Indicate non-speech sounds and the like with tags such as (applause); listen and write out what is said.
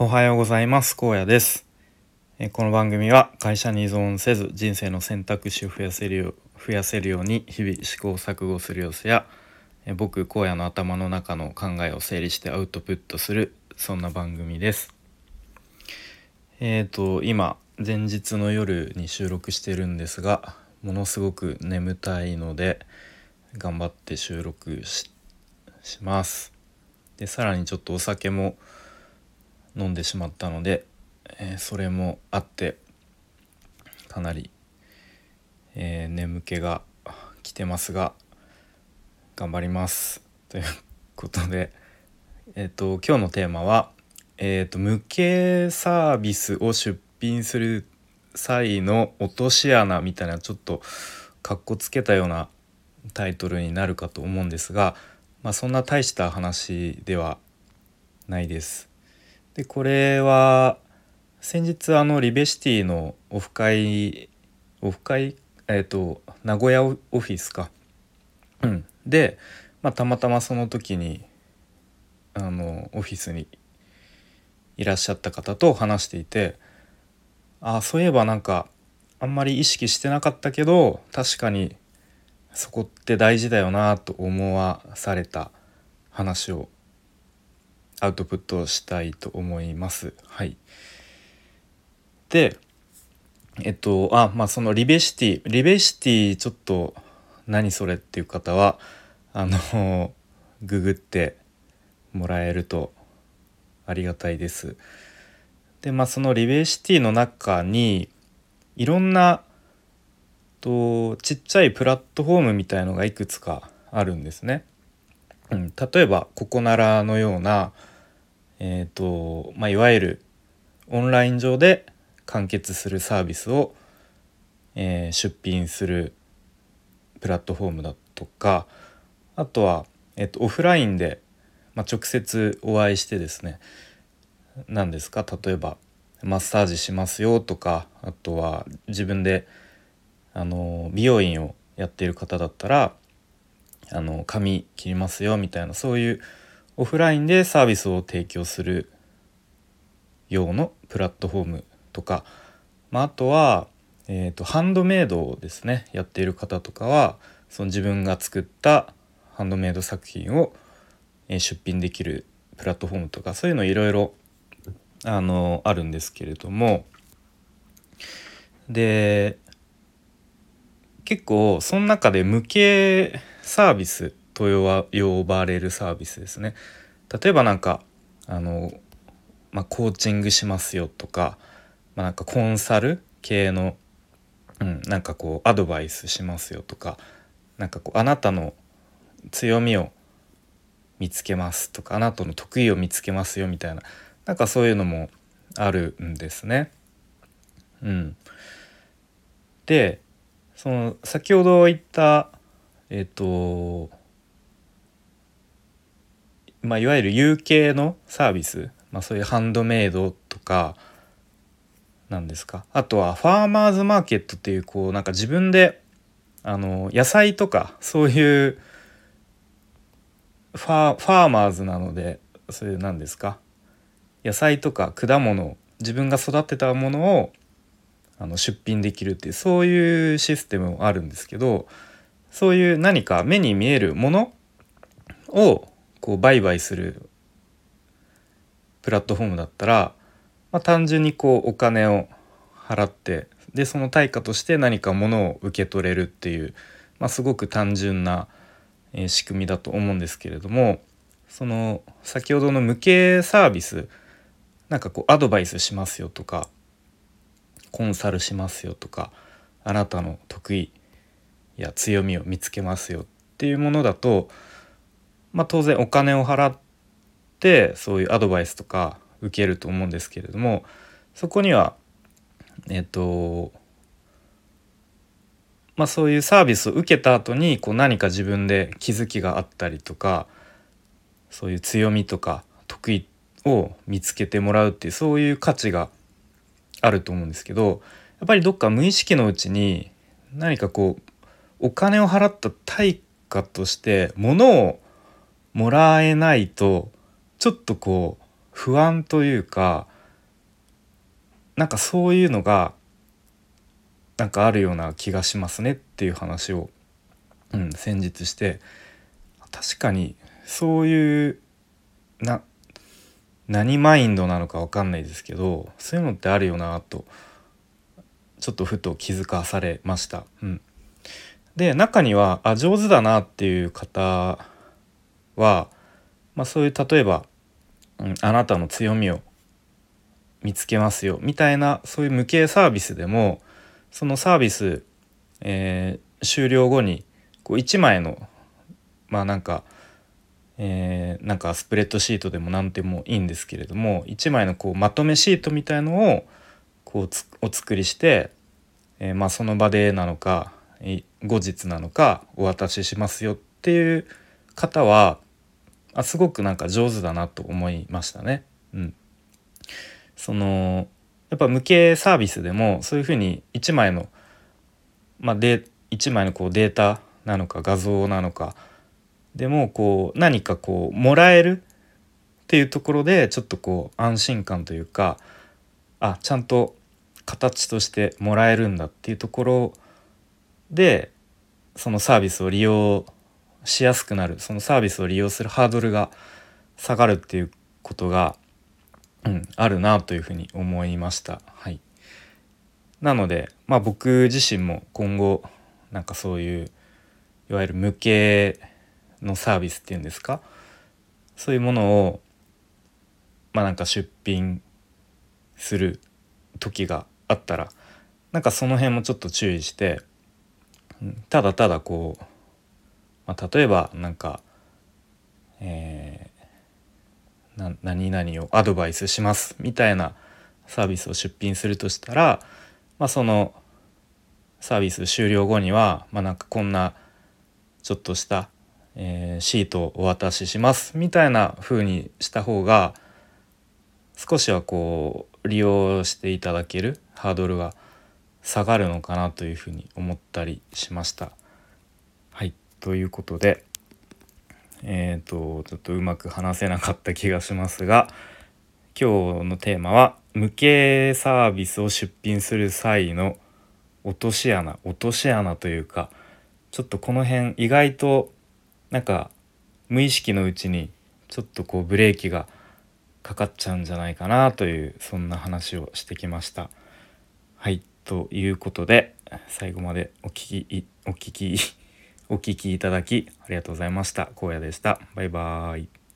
おはようございます。高野です。この番組は会社に依存せず人生の選択肢を増やせるよう増やせるように日々試行錯誤する様子や僕荒野の頭の中の考えを整理してアウトプットするそんな番組です。えっ、ー、と今前日の夜に収録してるんですがものすごく眠たいので頑張って収録します。でさらにちょっとお酒も飲んでしまったので、えー、それもあってかなり、えー、眠気が来てますが頑張りますということで、えーと、今日のテーマは、えーと、無形サービスを出品する際の落とし穴みたいなちょっとかっこつけたようなタイトルになるかと思うんですが、まあ、そんな大した話ではないです。でこれは先日あのリベシティのオフ会オフ会？えっ、ー、と名古屋オフィスか、うん、で、まあ、たまたまその時にあのオフィスにいらっしゃった方と話していてあそういえばなんかあんまり意識してなかったけど確かにそこって大事だよなと思わされた話をアウトプットしたいと思います。はい、でえっとあまあそのリベシティリベシティちょっと何それっていう方はあの (laughs) ググってもらえるとありがたいです。でまあそのリベシティの中にいろんなとちっちゃいプラットフォームみたいのがいくつかあるんですね。うん、例えばここならのようなえーとまあ、いわゆるオンライン上で完結するサービスを、えー、出品するプラットフォームだとかあとは、えーと、オフラインで、まあ、直接お会いしてですね何ですか例えばマッサージしますよとかあとは自分であの美容院をやっている方だったらあの髪切りますよみたいなそういうオフラインでサービスを提供する用のプラットフォームとか、まあ、あとは、えーと、ハンドメイドをですねやっている方とかはその自分が作ったハンドメイド作品を出品できるプラットフォームとかそういうのいろいろあのあるんですけれどもで結構その中で無形サービスと呼ばれるサービスですね。例えばなんかあの、まあ、コーチングしますよとか、まあ、なんかコンサル系の、うん、なんかこうアドバイスしますよとかなんかこうあなたの強みを見つけますとかあなたの得意を見つけますよみたいななんかそういうのもあるんですね。うん、でその先ほど言ったえっ、ー、とまあ、いわゆる有形のサービス、まあ、そういうハンドメイドとかなんですか。あとはファーマーズマーケットっていうこうなんか自分であの野菜とかそういうファファーマーズなのでそれ何ですか。野菜とか果物自分が育てたものをあの出品できるっていうそういうシステムもあるんですけどそういう何か目に見えるものをこう売買するプラットフォームだったら、まあ、単純にこうお金を払ってでその対価として何か物を受け取れるっていう、まあ、すごく単純な、仕組みだと思うんですけれどもその先ほどの無形サービスなんかこうアドバイスしますよとかコンサルしますよとかあなたの得意や強みを見つけますよっていうものだとまあ、当然お金を払ってそういうアドバイスとか受けると思うんですけれどもそこにはえっとまあそういうサービスを受けた後にこう何か自分で気づきがあったりとかそういう強みとか得意を見つけてもらうっていうそういう価値があると思うんですけどやっぱりどっか無意識のうちに何かこうお金を払った対価として物をもらえないとちょっとこう不安というかなんかそういうのがなんかあるような気がしますねっていう話を、うん、先日して確かにそういうな何マインドなのか分かんないですけどそういうのってあるよなとちょっとふと気づかされました。うん、で中にはあ上手だなっていう方は、まあ、そういう例えば、うん、あなたの強みを見つけますよみたいなそういう無形サービスでもそのサービス、えー、終了後にこう1枚のまあなんか、えー、なんかスプレッドシートでも何でもいいんですけれども1枚のこうまとめシートみたいのをこうお作りして、えー、まあその場でなのか後日なのかお渡ししますよっていう方はあすごくなんか上手だなと思いましたね。うん、そのやっぱ無形サービスでもそういうふうに1枚の、まあ、で1枚のこうデータなのか画像なのかでもこう何かこうもらえるっていうところでちょっとこう安心感というかあちゃんと形としてもらえるんだっていうところでそのサービスを利用しやすくなる。そのサービスを利用するハードルが下がるっていうことがうん、あるなというふうに思いました。はい、なので、まあ、僕自身も今後なんかそういういわゆる無形のサービスっていうんですか？そういうものをまあなんか出品する時があったらなんかその辺もちょっと注意して、ただただこう、まあ、例えばなんか、えな何々をアドバイスしますみたいなサービスを出品するとしたら、まあ、そのサービス終了後には、まあ、なんかこんなちょっとした、えー、シートをお渡ししますみたいな風にした方が少しはこう利用していただけるハードルが下がるのかなというふうに思ったりしました。ということでえっ、ー、とちょっとうまく話せなかった気がしますが今日のテーマは無形サービスを出品する際の落とし穴落とし穴というかちょっとこの辺意外となんか無意識のうちにちょっとこうブレーキがかかっちゃうんじゃないかなというそんな話をしてきました。はいということで最後までお聞きお聞きお聴きいただきありがとうございました。荒野でした。バイバーイ。